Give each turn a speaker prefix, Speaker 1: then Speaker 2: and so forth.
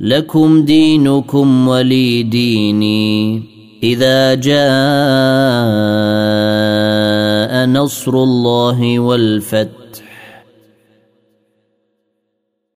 Speaker 1: لكم دينكم ولي ديني. إذا جاء نصر الله والفتح